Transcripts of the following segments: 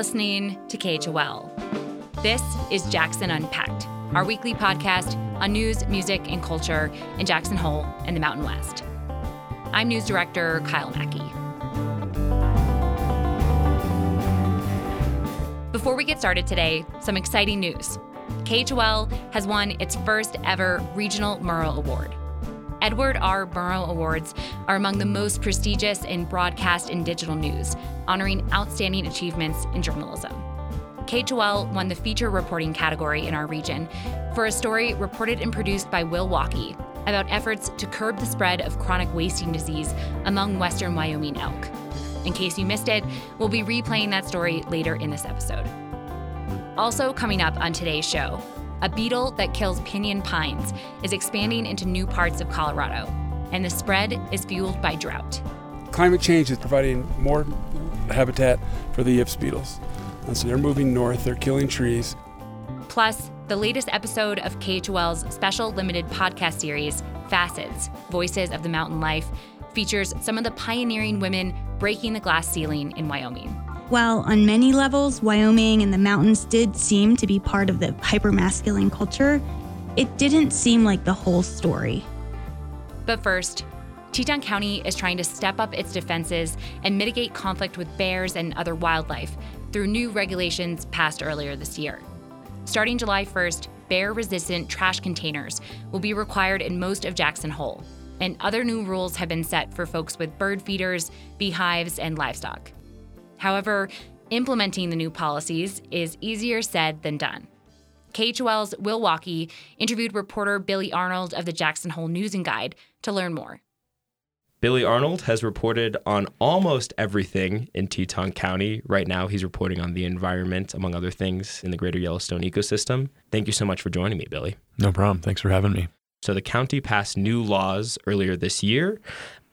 listening to KHOL. This is Jackson Unpacked, our weekly podcast on news, music, and culture in Jackson Hole and the Mountain West. I'm news director Kyle Mackey. Before we get started today, some exciting news. KHOL has won its first ever Regional Murrow Award. Edward R. Murrow Awards are among the most prestigious in broadcast and digital news, honoring outstanding achievements in journalism. KHOL won the feature reporting category in our region for a story reported and produced by Will Walkey about efforts to curb the spread of chronic wasting disease among western Wyoming elk. In case you missed it, we'll be replaying that story later in this episode. Also, coming up on today's show, a beetle that kills pinyon pines is expanding into new parts of Colorado, and the spread is fueled by drought. Climate change is providing more habitat for the Ips beetles. And so they're moving north, they're killing trees. Plus, the latest episode of KHOL's special limited podcast series, Facets Voices of the Mountain Life, features some of the pioneering women breaking the glass ceiling in Wyoming. While on many levels, Wyoming and the mountains did seem to be part of the hypermasculine culture, it didn't seem like the whole story. But first, Teton County is trying to step up its defenses and mitigate conflict with bears and other wildlife through new regulations passed earlier this year. Starting July 1st, bear resistant trash containers will be required in most of Jackson Hole, and other new rules have been set for folks with bird feeders, beehives, and livestock. However, implementing the new policies is easier said than done. KHOL's Will Walkey interviewed reporter Billy Arnold of the Jackson Hole News and Guide to learn more. Billy Arnold has reported on almost everything in Teton County. Right now, he's reporting on the environment, among other things, in the greater Yellowstone ecosystem. Thank you so much for joining me, Billy. No problem. Thanks for having me. So, the county passed new laws earlier this year,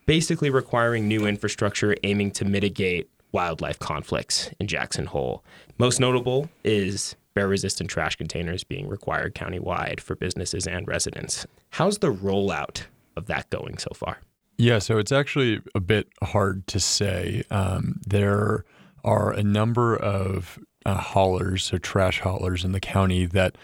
basically requiring new infrastructure aiming to mitigate wildlife conflicts in Jackson Hole. Most notable is bear resistant trash containers being required countywide for businesses and residents. How's the rollout of that going so far? Yeah, so it's actually a bit hard to say. Um, there are a number of uh, haulers, so trash haulers in the county that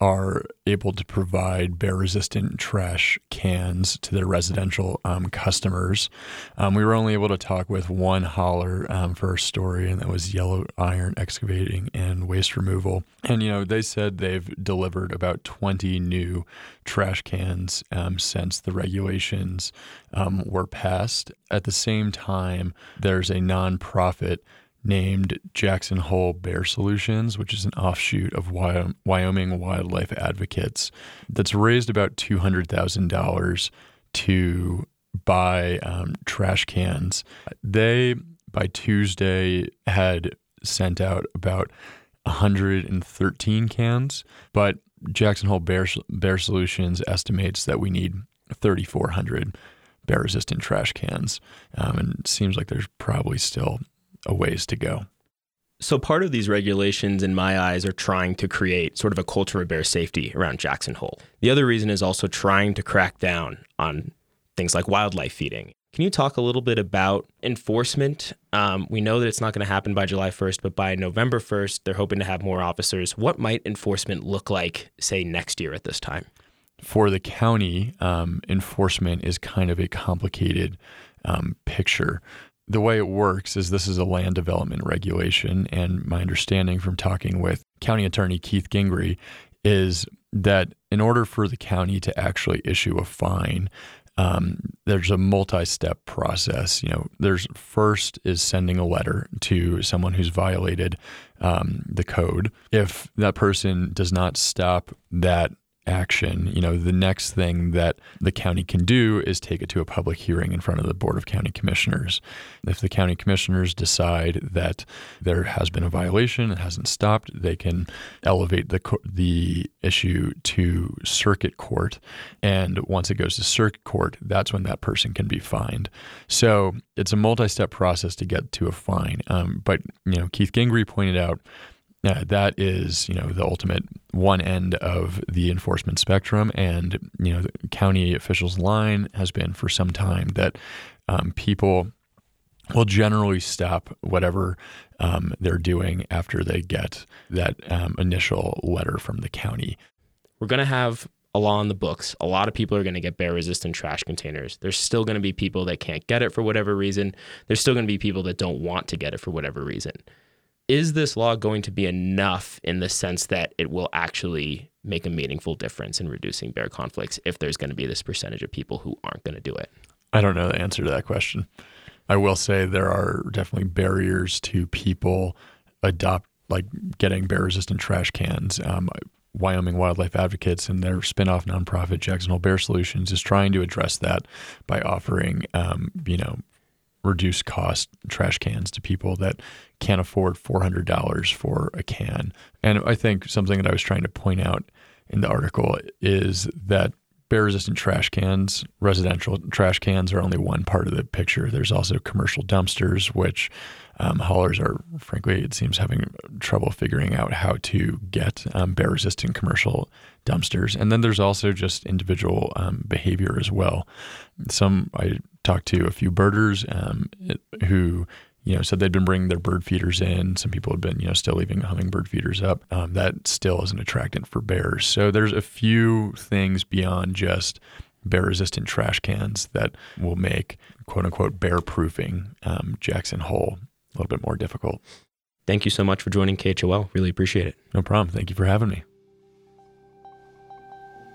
are able to provide bear resistant trash cans to their residential um, customers. Um, we were only able to talk with one hauler um, for our story, and that was Yellow Iron Excavating and Waste Removal. And, you know, they said they've delivered about 20 new trash cans um, since the regulations um, were passed. At the same time, there's a nonprofit named Jackson Hole Bear Solutions, which is an offshoot of Wyoming Wildlife Advocates, that's raised about $200,000 to buy um, trash cans. They, by Tuesday, had sent out about 113 cans, but Jackson Hole Bear, Bear Solutions estimates that we need 3,400 bear resistant trash cans. Um, and it seems like there's probably still a ways to go. So, part of these regulations, in my eyes, are trying to create sort of a culture of bear safety around Jackson Hole. The other reason is also trying to crack down on things like wildlife feeding. Can you talk a little bit about enforcement? Um, we know that it's not going to happen by July 1st, but by November 1st, they're hoping to have more officers. What might enforcement look like, say, next year at this time? For the county, um, enforcement is kind of a complicated um, picture the way it works is this is a land development regulation. And my understanding from talking with County Attorney Keith Gingery is that in order for the county to actually issue a fine, um, there's a multi-step process. You know, there's first is sending a letter to someone who's violated um, the code. If that person does not stop that action, you know, the next thing that the county can do is take it to a public hearing in front of the Board of County Commissioners. If the county commissioners decide that there has been a violation, it hasn't stopped, they can elevate the the issue to circuit court, and once it goes to circuit court, that's when that person can be fined. So it's a multi-step process to get to a fine. Um, but you know, Keith Gingery pointed out uh, that is, you know, the ultimate one end of the enforcement spectrum. And, you know, the county officials' line has been for some time that um, people will generally stop whatever um, they're doing after they get that um, initial letter from the county. We're going to have a law in the books. A lot of people are going to get bear resistant trash containers. There's still going to be people that can't get it for whatever reason. There's still going to be people that don't want to get it for whatever reason. Is this law going to be enough in the sense that it will actually make a meaningful difference in reducing bear conflicts if there's going to be this percentage of people who aren't going to do it? I don't know the answer to that question. I will say there are definitely barriers to people adopt like getting bear resistant trash cans. Um, Wyoming Wildlife Advocates and their spinoff nonprofit Jackson Hole Bear Solutions is trying to address that by offering, um, you know, reduced cost trash cans to people that can't afford $400 for a can. And I think something that I was trying to point out in the article is that bear resistant trash cans, residential trash cans are only one part of the picture. There's also commercial dumpsters, which um, haulers are, frankly, it seems having trouble figuring out how to get um, bear resistant commercial dumpsters. And then there's also just individual um, behavior as well. Some, I talked to a few birders um, who you know, said they'd been bringing their bird feeders in. Some people had been, you know, still leaving hummingbird feeders up. Um, that still is an attractant for bears. So there's a few things beyond just bear resistant trash cans that will make quote unquote bear proofing um, Jackson Hole a little bit more difficult. Thank you so much for joining KHOL. Really appreciate it. No problem. Thank you for having me.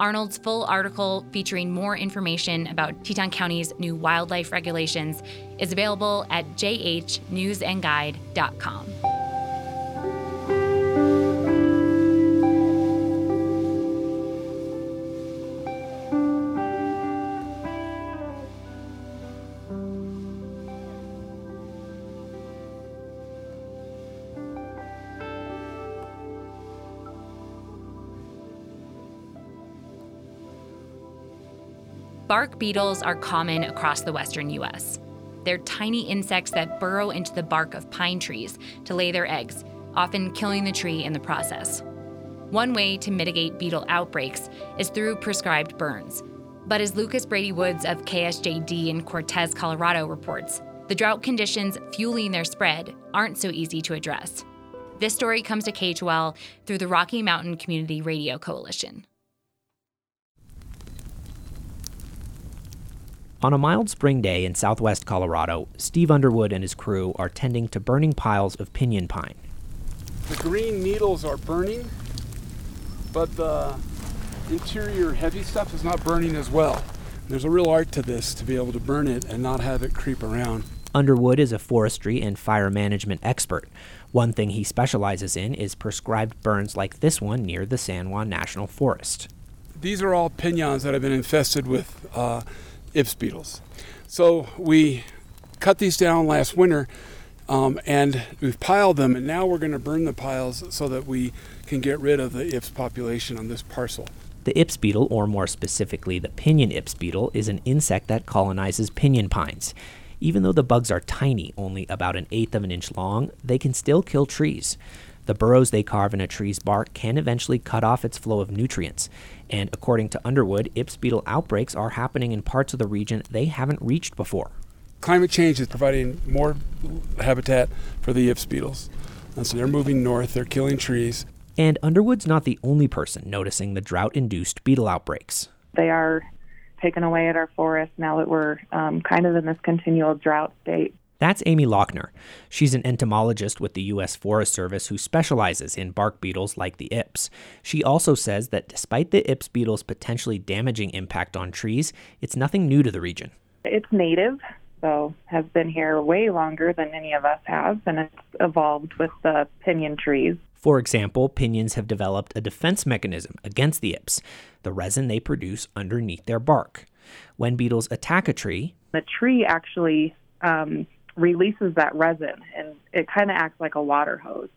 Arnold's full article featuring more information about Teton County's new wildlife regulations is available at jhnewsandguide.com. Bark beetles are common across the western U.S. They're tiny insects that burrow into the bark of pine trees to lay their eggs, often killing the tree in the process. One way to mitigate beetle outbreaks is through prescribed burns. But as Lucas Brady Woods of KSJD in Cortez, Colorado reports, the drought conditions fueling their spread aren't so easy to address. This story comes to KHOL through the Rocky Mountain Community Radio Coalition. On a mild spring day in southwest Colorado, Steve Underwood and his crew are tending to burning piles of pinyon pine. The green needles are burning, but the interior heavy stuff is not burning as well. There's a real art to this to be able to burn it and not have it creep around. Underwood is a forestry and fire management expert. One thing he specializes in is prescribed burns like this one near the San Juan National Forest. These are all pinyons that have been infested with uh, Ips beetles. So we cut these down last winter um, and we've piled them, and now we're going to burn the piles so that we can get rid of the Ips population on this parcel. The Ips beetle, or more specifically the pinyon Ips beetle, is an insect that colonizes pinyon pines. Even though the bugs are tiny, only about an eighth of an inch long, they can still kill trees. The burrows they carve in a tree's bark can eventually cut off its flow of nutrients. And according to Underwood, Ips beetle outbreaks are happening in parts of the region they haven't reached before. Climate change is providing more habitat for the Ips beetles. And so they're moving north, they're killing trees. And Underwood's not the only person noticing the drought induced beetle outbreaks. They are taken away at our forest now that we're um, kind of in this continual drought state. That's Amy Lochner. She's an entomologist with the U.S. Forest Service who specializes in bark beetles like the Ips. She also says that despite the Ips beetle's potentially damaging impact on trees, it's nothing new to the region. It's native, so has been here way longer than any of us have, and it's evolved with the pinyon trees. For example, pinyons have developed a defense mechanism against the Ips, the resin they produce underneath their bark. When beetles attack a tree, the tree actually um, releases that resin and it kind of acts like a water hose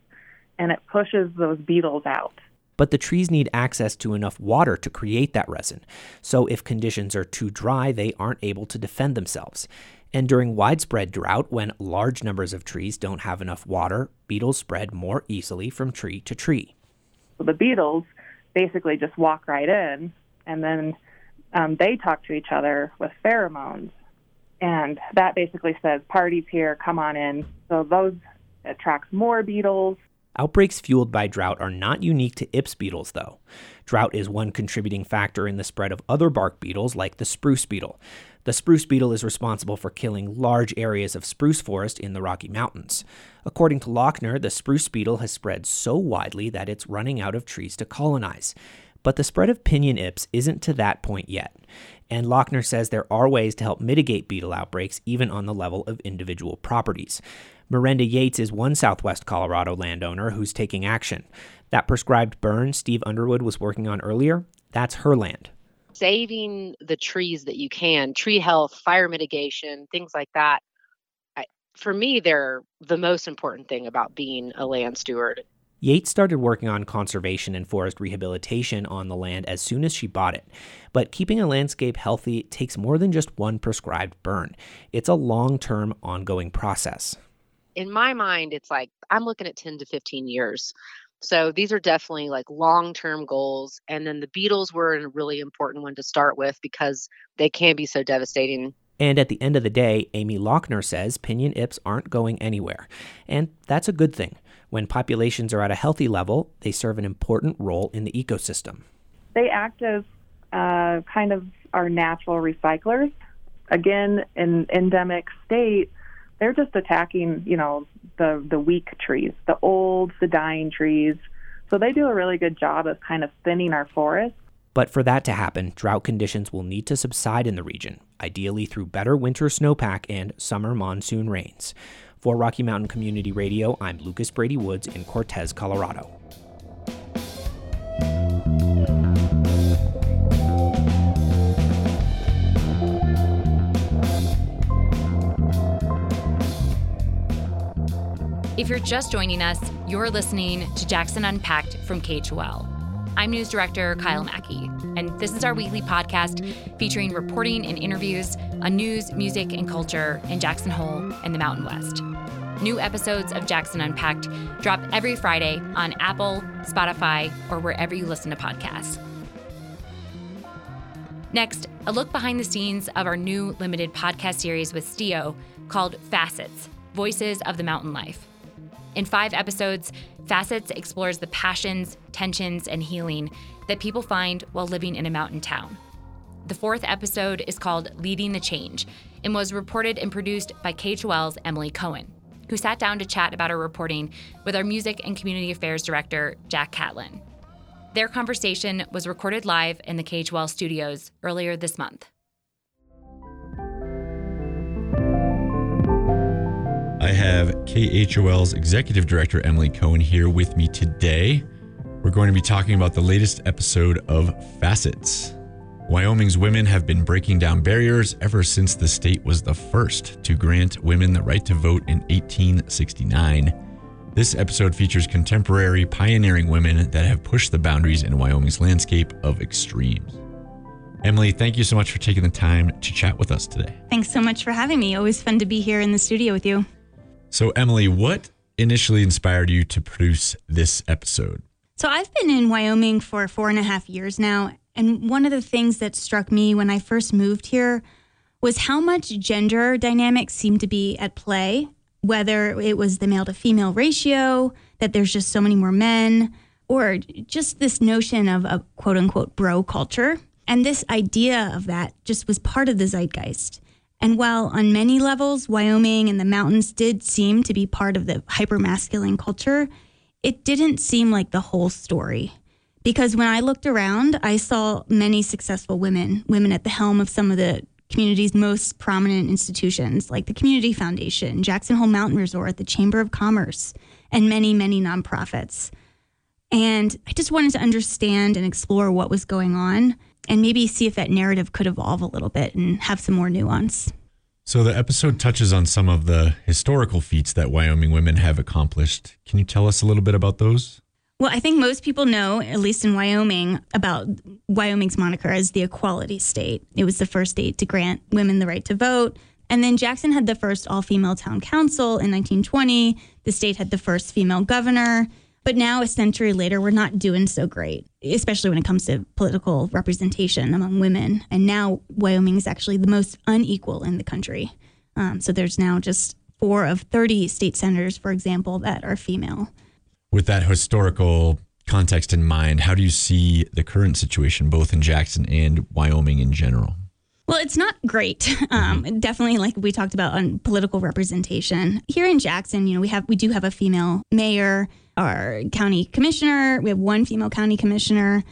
and it pushes those beetles out. But the trees need access to enough water to create that resin. So if conditions are too dry, they aren't able to defend themselves. And during widespread drought, when large numbers of trees don't have enough water, beetles spread more easily from tree to tree. The beetles basically just walk right in and then um, they talk to each other with pheromones and that basically says parties here, come on in. So those attracts more beetles. Outbreaks fueled by drought are not unique to Ips beetles, though. Drought is one contributing factor in the spread of other bark beetles like the spruce beetle. The spruce beetle is responsible for killing large areas of spruce forest in the Rocky Mountains. According to Lochner, the spruce beetle has spread so widely that it's running out of trees to colonize. But the spread of pinyon ips isn't to that point yet. And Lochner says there are ways to help mitigate beetle outbreaks even on the level of individual properties. Miranda Yates is one Southwest Colorado landowner who's taking action. That prescribed burn Steve Underwood was working on earlier, that's her land. Saving the trees that you can, tree health, fire mitigation, things like that. I, for me, they're the most important thing about being a land steward. Yates started working on conservation and forest rehabilitation on the land as soon as she bought it. But keeping a landscape healthy takes more than just one prescribed burn. It's a long term, ongoing process in my mind, it's like I'm looking at 10 to 15 years. So these are definitely like long term goals. And then the beetles were a really important one to start with because they can be so devastating. And at the end of the day, Amy Lochner says pinyon ips aren't going anywhere. And that's a good thing. When populations are at a healthy level, they serve an important role in the ecosystem. They act as uh, kind of our natural recyclers. Again, in endemic state, they're just attacking, you know, the the weak trees, the old, the dying trees. So they do a really good job of kind of thinning our forests. But for that to happen, drought conditions will need to subside in the region, ideally through better winter snowpack and summer monsoon rains. For Rocky Mountain Community Radio, I'm Lucas Brady Woods in Cortez, Colorado. If you're just joining us, you're listening to Jackson Unpacked from KHOL. I'm News Director Kyle Mackey, this is our weekly podcast featuring reporting and interviews on news, music, and culture in Jackson Hole and the Mountain West. New episodes of Jackson Unpacked drop every Friday on Apple, Spotify, or wherever you listen to podcasts. Next, a look behind the scenes of our new limited podcast series with Stio called Facets Voices of the Mountain Life. In five episodes, Facets explores the passions, tensions, and healing that people find while living in a mountain town. The fourth episode is called Leading the Change and was reported and produced by KHOL's Emily Cohen, who sat down to chat about her reporting with our Music and Community Affairs Director, Jack Catlin. Their conversation was recorded live in the KHOL studios earlier this month. I have KHOL's Executive Director Emily Cohen here with me today. We're going to be talking about the latest episode of Facets. Wyoming's women have been breaking down barriers ever since the state was the first to grant women the right to vote in 1869. This episode features contemporary, pioneering women that have pushed the boundaries in Wyoming's landscape of extremes. Emily, thank you so much for taking the time to chat with us today. Thanks so much for having me. Always fun to be here in the studio with you. So, Emily, what initially inspired you to produce this episode? So, I've been in Wyoming for four and a half years now. And one of the things that struck me when I first moved here was how much gender dynamics seemed to be at play, whether it was the male to female ratio, that there's just so many more men, or just this notion of a quote unquote bro culture. And this idea of that just was part of the zeitgeist. And while on many levels, Wyoming and the mountains did seem to be part of the hypermasculine culture, it didn't seem like the whole story. Because when I looked around, I saw many successful women, women at the helm of some of the community's most prominent institutions, like the Community Foundation, Jackson Hole Mountain Resort, the Chamber of Commerce, and many, many nonprofits. And I just wanted to understand and explore what was going on and maybe see if that narrative could evolve a little bit and have some more nuance. So, the episode touches on some of the historical feats that Wyoming women have accomplished. Can you tell us a little bit about those? Well, I think most people know, at least in Wyoming, about Wyoming's moniker as the equality state. It was the first state to grant women the right to vote. And then Jackson had the first all female town council in 1920. The state had the first female governor. But now, a century later, we're not doing so great, especially when it comes to political representation among women. And now, Wyoming is actually the most unequal in the country. Um, so there's now just four of 30 state senators, for example, that are female. With that historical context in mind, how do you see the current situation, both in Jackson and Wyoming in general? Well, it's not great. Um, definitely, like we talked about on political representation here in Jackson. You know, we have we do have a female mayor, our county commissioner. We have one female county commissioner.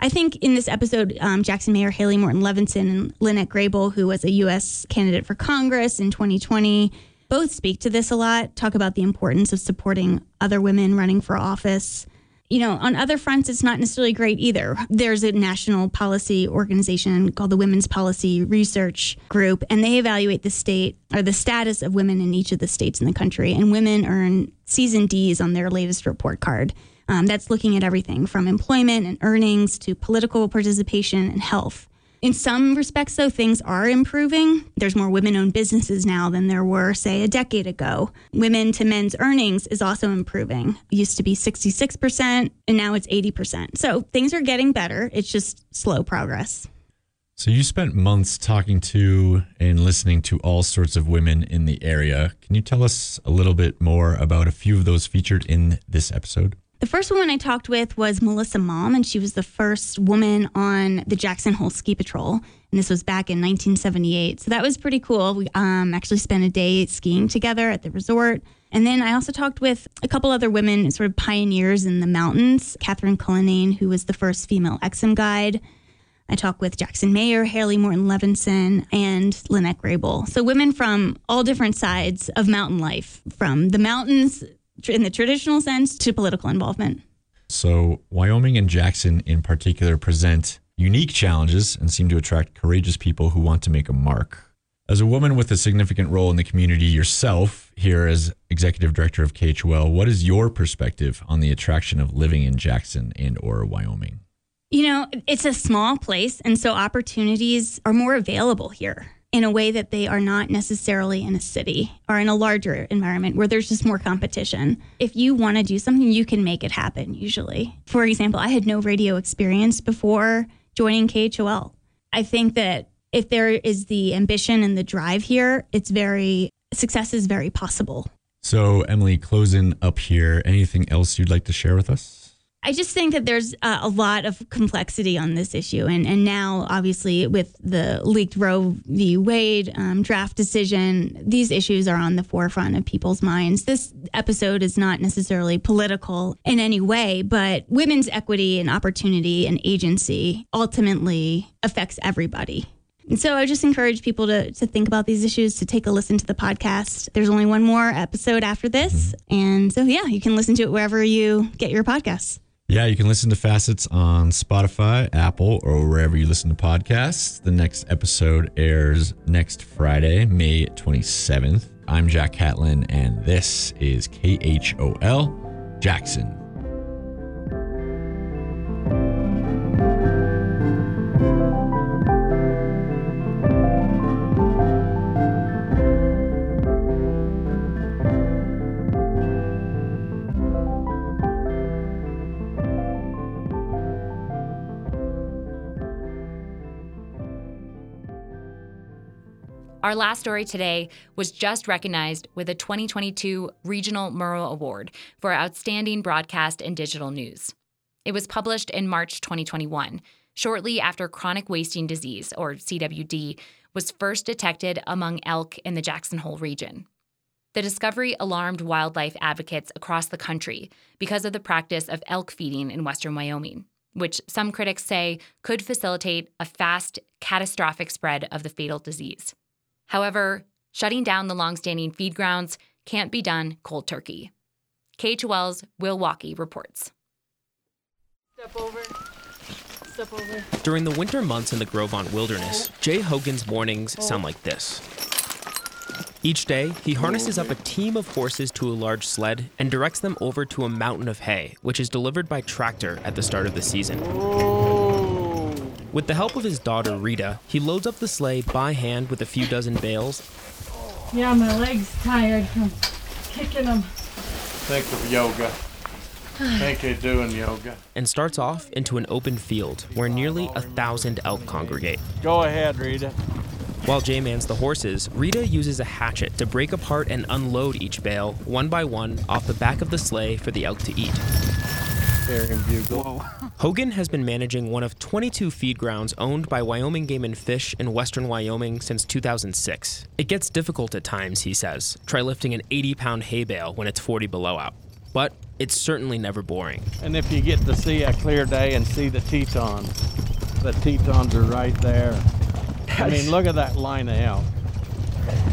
I think in this episode, um, Jackson Mayor Hailey Morton Levinson and Lynnette Grey Bull, who was a U.S. candidate for Congress in 2020, both speak to this a lot. Talk about the importance of supporting other women running for office you know, on other fronts, it's not necessarily great either. There's a national policy organization called the Women's Policy Research Group, and they evaluate the state or the status of women in each of the states in the country. And women earn C's and D's on their latest report card. Um, that's looking at everything from employment and earnings to political participation and health. In some respects, though, things are improving. There's more women owned businesses now than there were, say, a decade ago. Women to men's earnings is also improving. It used to be 66%, and now it's 80%. So things are getting better. It's just slow progress. So you spent months talking to and listening to all sorts of women in the area. Can you tell us a little bit more about a few of those featured in this episode? The first woman I talked with was Melissa Mom, and she was the first woman on the Jackson Hole Ski Patrol. And this was back in 1978. So that was pretty cool. We um, actually spent a day skiing together at the resort. And then I also talked with a couple other women, sort of pioneers in the mountains. Catherine Cullinane, who was the first female Exum guide. I talked with Jackson Mayor, Hailey Morton Levinson, and Lynnette Grey Bull. So women from all different sides of mountain life, from the mountains in the traditional sense to political involvement. So, Wyoming and Jackson in particular present unique challenges and seem to attract courageous people who want to make a mark. As a woman with a significant role in the community yourself, here as executive director of KHOL, what is your perspective on the attraction of living in Jackson and or Wyoming? You know, it's a small place and so opportunities are more available here in a way that they are not necessarily in a city or in a larger environment where there's just more competition. If you want to do something, you can make it happen usually. For example, I had no radio experience before joining KHOL. I think that if there is the ambition and the drive here, it's very, success is very possible. So, Emily, closing up here, anything else you'd like to share with us? I just think that there's uh, a lot of complexity on this issue. And, and now, obviously, with the leaked Roe v. Wade um, draft decision, these issues are on the forefront of people's minds. This episode is not necessarily political in any way, but women's equity and opportunity and agency ultimately affects everybody. And so I just encourage people to, to think about these issues, to take a listen to the podcast. There's only one more episode after this. And so, yeah, you can listen to it wherever you get your podcasts. Yeah, you can listen to Facets on Spotify, Apple, or wherever you listen to podcasts. The next episode airs next Friday, May 27th. I'm Jack Catlin, and this is KHOL Jackson. Our last story today was just recognized with a 2022 Regional Murrow Award for Outstanding Broadcast and Digital News. It was published in March 2021, shortly after chronic wasting disease, or CWD, was first detected among elk in the Jackson Hole region. The discovery alarmed wildlife advocates across the country because of the practice of elk feeding in western Wyoming, which some critics say could facilitate a fast, catastrophic spread of the fatal disease. However, shutting down the longstanding feed grounds can't be done cold turkey. KHOL's Will Walkey reports. Step over. Step over. During the winter months in the Gros Ventre Wilderness, oh. Jay Hogan's mornings oh. sound like this. Each day, he harnesses up a oh. team of horses to a large sled and directs them over to a mountain of hay, which is delivered by tractor at the start of the season. With the help of his daughter Rita, he loads up the sleigh by hand with a few dozen bales. Yeah, my leg's tired from kicking them. Think of yoga. think they're doing yoga. and starts off into an open field where nearly a thousand elk congregate. Go ahead, Rita. While Jay mans the horses, Rita uses a hatchet to break apart and unload each bale, one by one, off the back of the sleigh for the elk to eat. Carrying bugle. Hogan has been managing one of 22 feed grounds owned by Wyoming Game and Fish in western Wyoming since 2006. It gets difficult at times, he says. Try lifting an 80 pound hay bale when it's 40 below out. But it's certainly never boring. And if you get to see a clear day and see the Tetons, the Tetons are right there. I mean, look at that line of elk.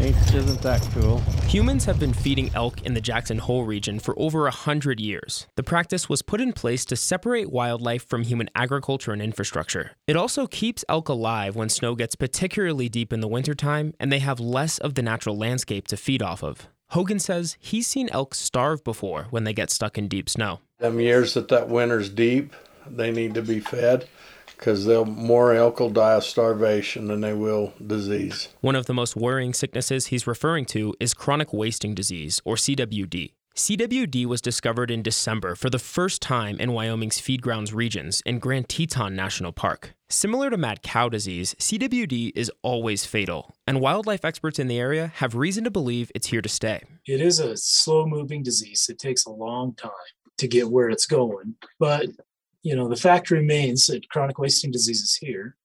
Ain't- Isn't that cool? Humans have been feeding elk in the Jackson Hole region for over a hundred years. The practice was put in place to separate wildlife from human agriculture and infrastructure. It also keeps elk alive when snow gets particularly deep in the wintertime and they have less of the natural landscape to feed off of. Hogan says he's seen elk starve before when they get stuck in deep snow. Them years that that winter's deep, they need to be fed because they'll more elk will die of starvation than they will disease. One of the most worrying sicknesses he's referring to is chronic wasting disease, or CWD. CWD was discovered in December for the first time in Wyoming's feed grounds regions in Grand Teton National Park. Similar to mad cow disease, CWD is always fatal, and wildlife experts in the area have reason to believe it's here to stay. it is a slow moving disease. It takes a long time to get where it's going. But, you know, the fact remains that chronic wasting disease is here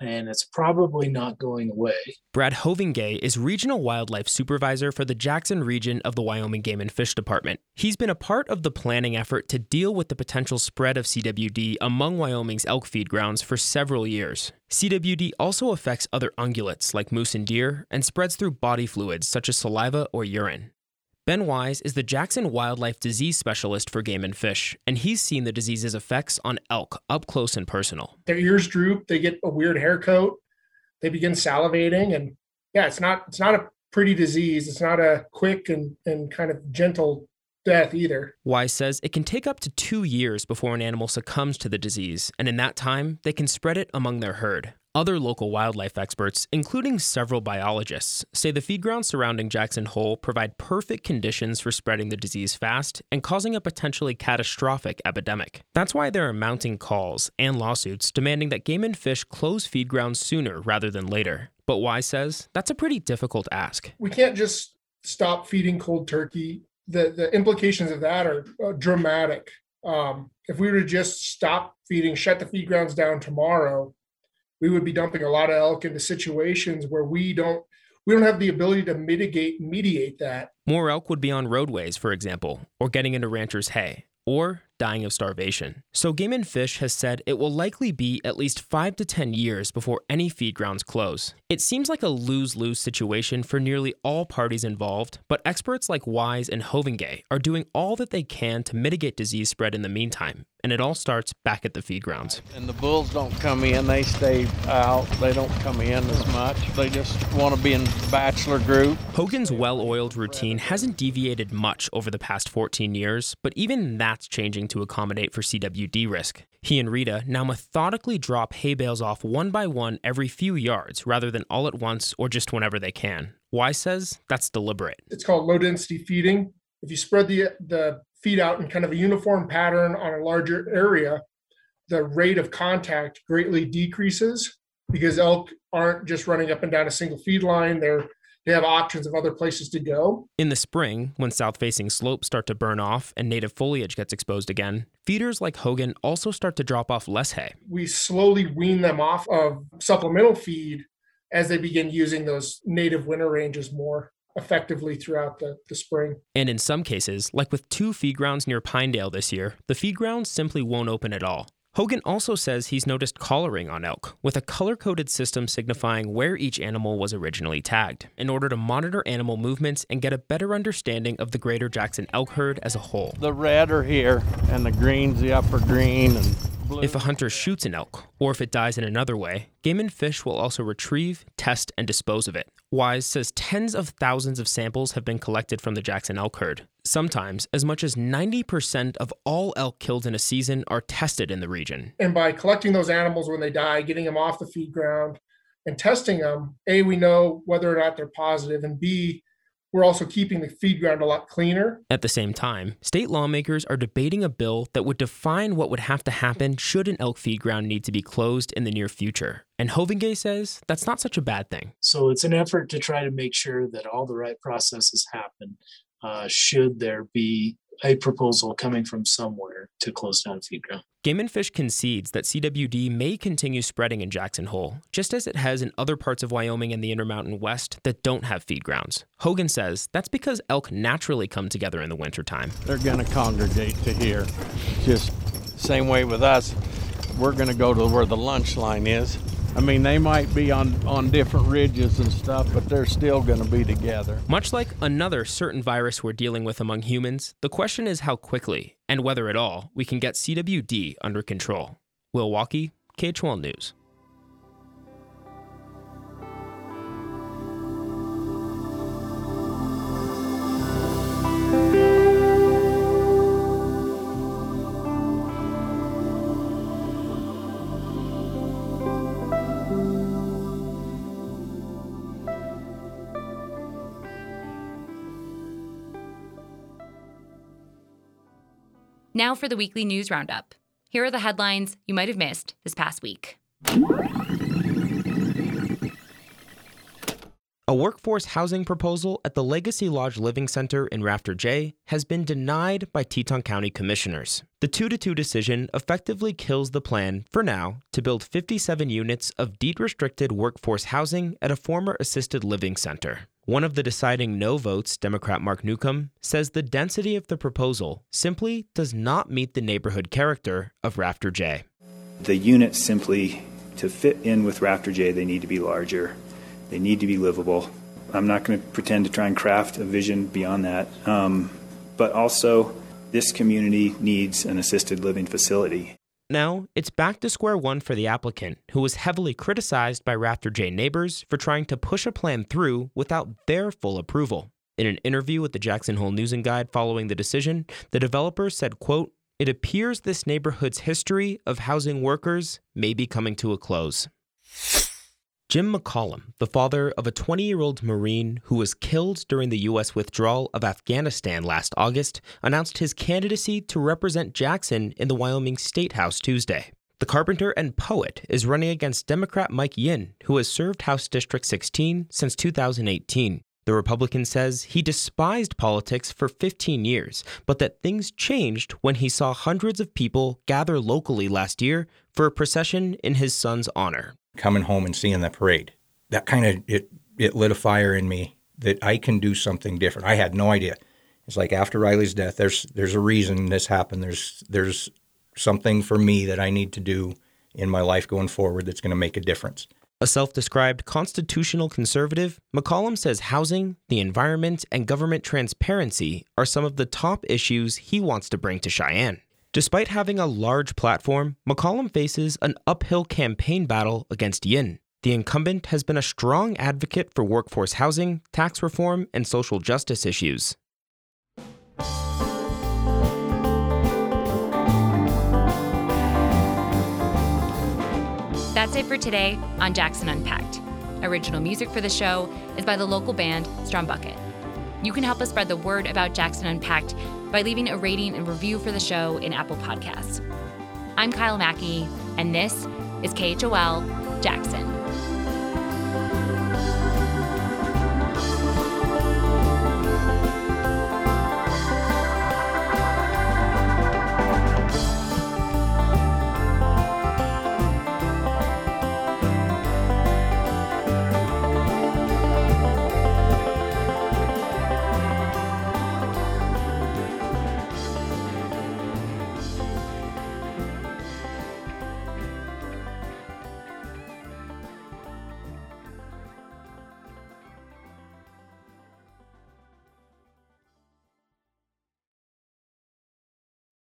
and it's probably not going away. Brad Hovinga is Regional Wildlife Supervisor for the Jackson region of the Wyoming Game and Fish Department. He's been a part of the planning effort to deal with the potential spread of CWD among Wyoming's elk feed grounds for several years. CWD also affects other ungulates like moose and deer and spreads through body fluids such as saliva or urine. Ben Wise is the Jackson Wildlife Disease Specialist for Game and Fish, and he's seen the disease's effects on elk up close and personal. their ears droop they get a weird hair coat they begin salivating and yeah it's not it's not a pretty disease it's not a quick and and kind of gentle death either Wise says it can take up to two years before an animal succumbs to the disease, and in that time, they can spread it among their herd. Other local wildlife experts, including several biologists, say the feed grounds surrounding Jackson Hole provide perfect conditions for spreading the disease fast and causing a potentially catastrophic epidemic. That's why there are mounting calls and lawsuits demanding that game and fish close feed grounds sooner rather than later. But Wise says that's a pretty difficult ask. we can't just stop feeding cold turkey the the implications of that are uh, dramatic um, if we were to just stop feeding shut the feed grounds down tomorrow we would be dumping a lot of elk into situations where we don't we don't have the ability to mitigate mediate that. More elk would be on roadways, for example, or getting into ranchers' hay, or dying of starvation. So Game and Fish has said it will likely be at least 5 to 10 years before any feed grounds close. It seems like a lose-lose situation for nearly all parties involved, but experts like Wise and Hovinga are doing all that they can to mitigate disease spread in the meantime, and it all starts back at the feed grounds. And the bulls don't come in, they stay out. They don't come in as much. They just want to be in bachelor group. Hogan's well oiled routine hasn't deviated much over the past 14 years, but even that's changing to accommodate for CWD risk. He and Rita now methodically drop hay bales off one by one every few yards rather than all at once or just whenever they can. Wise says that's deliberate. it's called low density feeding. If you spread the the feed out in kind of a uniform pattern on a larger area, the rate of contact greatly decreases because elk aren't just running up and down a single feed line. They're they have options of other places to go. In the spring, when south facing slopes start to burn off and native foliage gets exposed again, feeders like Hogan also start to drop off less hay. We slowly wean them off of supplemental feed as they begin using those native winter ranges more effectively throughout the, the spring. And in some cases, like with two feed grounds near Pinedale this year, the feed grounds simply won't open at all. Hogan also says he's noticed collaring on elk, with a color coded system signifying where each animal was originally tagged, in order to monitor animal movements and get a better understanding of the greater Jackson elk herd as a whole. The red are here, and the green's the upper green, and. If a hunter shoots an elk, or if it dies in another way, Game and Fish will also retrieve, test, and dispose of it. Wise says tens of thousands of samples have been collected from the Jackson elk herd. Sometimes, as much as 90% of all elk killed in a season are tested in the region. and by collecting those animals when they die, getting them off the feed ground and testing them, A, we know whether or not they're positive, and B, we're also keeping the feed ground a lot cleaner. At the same time, state lawmakers are debating a bill that would define what would have to happen should an elk feed ground need to be closed in the near future. And Hovinga says that's not such a bad thing. So it's an effort to try to make sure that all the right processes happen uh, should there be a proposal coming from somewhere to close down feed ground. Game and Fish concedes that CWD may continue spreading in Jackson Hole, just as it has in other parts of Wyoming and the Intermountain West that don't have feed grounds. Hogan says that's because elk naturally come together in the wintertime. They're going to congregate to here. Just same way with us. We're going to go to where the lunch line is I mean, they might be on, on different ridges and stuff, but they're still going to be together. Much like another certain virus we're dealing with among humans, the question is how quickly, and whether at all, we can get CWD under control. Will Walkey, KHOL News. Now for the weekly news roundup. Here are the headlines you might have missed this past week. A workforce housing proposal at the Legacy Lodge Living Center in Rafter J has been denied by Teton County commissioners. The 2 to 2 decision effectively kills the plan, for now, to build 57 units of deed restricted workforce housing at a former assisted living center. One of the deciding no votes, Democrat Mark Newcomb, says the density of the proposal simply does not meet the neighborhood character of Rafter J. The units simply, to fit in with Rafter J, they need to be larger, they need to be livable. I'm not going to pretend to try and craft a vision beyond that. Um, but also, this community needs an assisted living facility. Now, it's back to square one for the applicant, who was heavily criticized by Rafter J neighbors for trying to push a plan through without their full approval. In an interview with the Jackson Hole News and Guide following the decision, the developer said, quote, "It appears this neighborhood's history of housing workers may be coming to a close." Jim McCollum, the father of a 20 year old Marine who was killed during the U.S. withdrawal of Afghanistan last August, announced his candidacy to represent Jackson in the Wyoming State House Tuesday. The carpenter and poet is running against Democrat Mike Yin, who has served House District 16 since 2018. The Republican says he despised politics for 15 years, but that things changed when he saw hundreds of people gather locally last year for a procession in his son's honor coming home and seeing the parade. That kind of it it lit a fire in me that I can do something different. I had no idea. It's like after Rylee's death, there's there's a reason this happened. There's there's something for me that I need to do in my life going forward that's going to make a difference. A self described constitutional conservative, McCollum says housing, the environment, and government transparency are some of the top issues he wants to bring to Cheyenne. Despite having a large platform, McCollum faces an uphill campaign battle against Yin. The incumbent has been a strong advocate for workforce housing, tax reform, and social justice issues. That's it for today on Jackson Unpacked. Original music for the show is by the local band Strumbucket. You can help us spread the word about Jackson Unpacked by leaving a rating and review for the show in Apple Podcasts. I'm Kyle Mackey, and this is KHOL Jackson.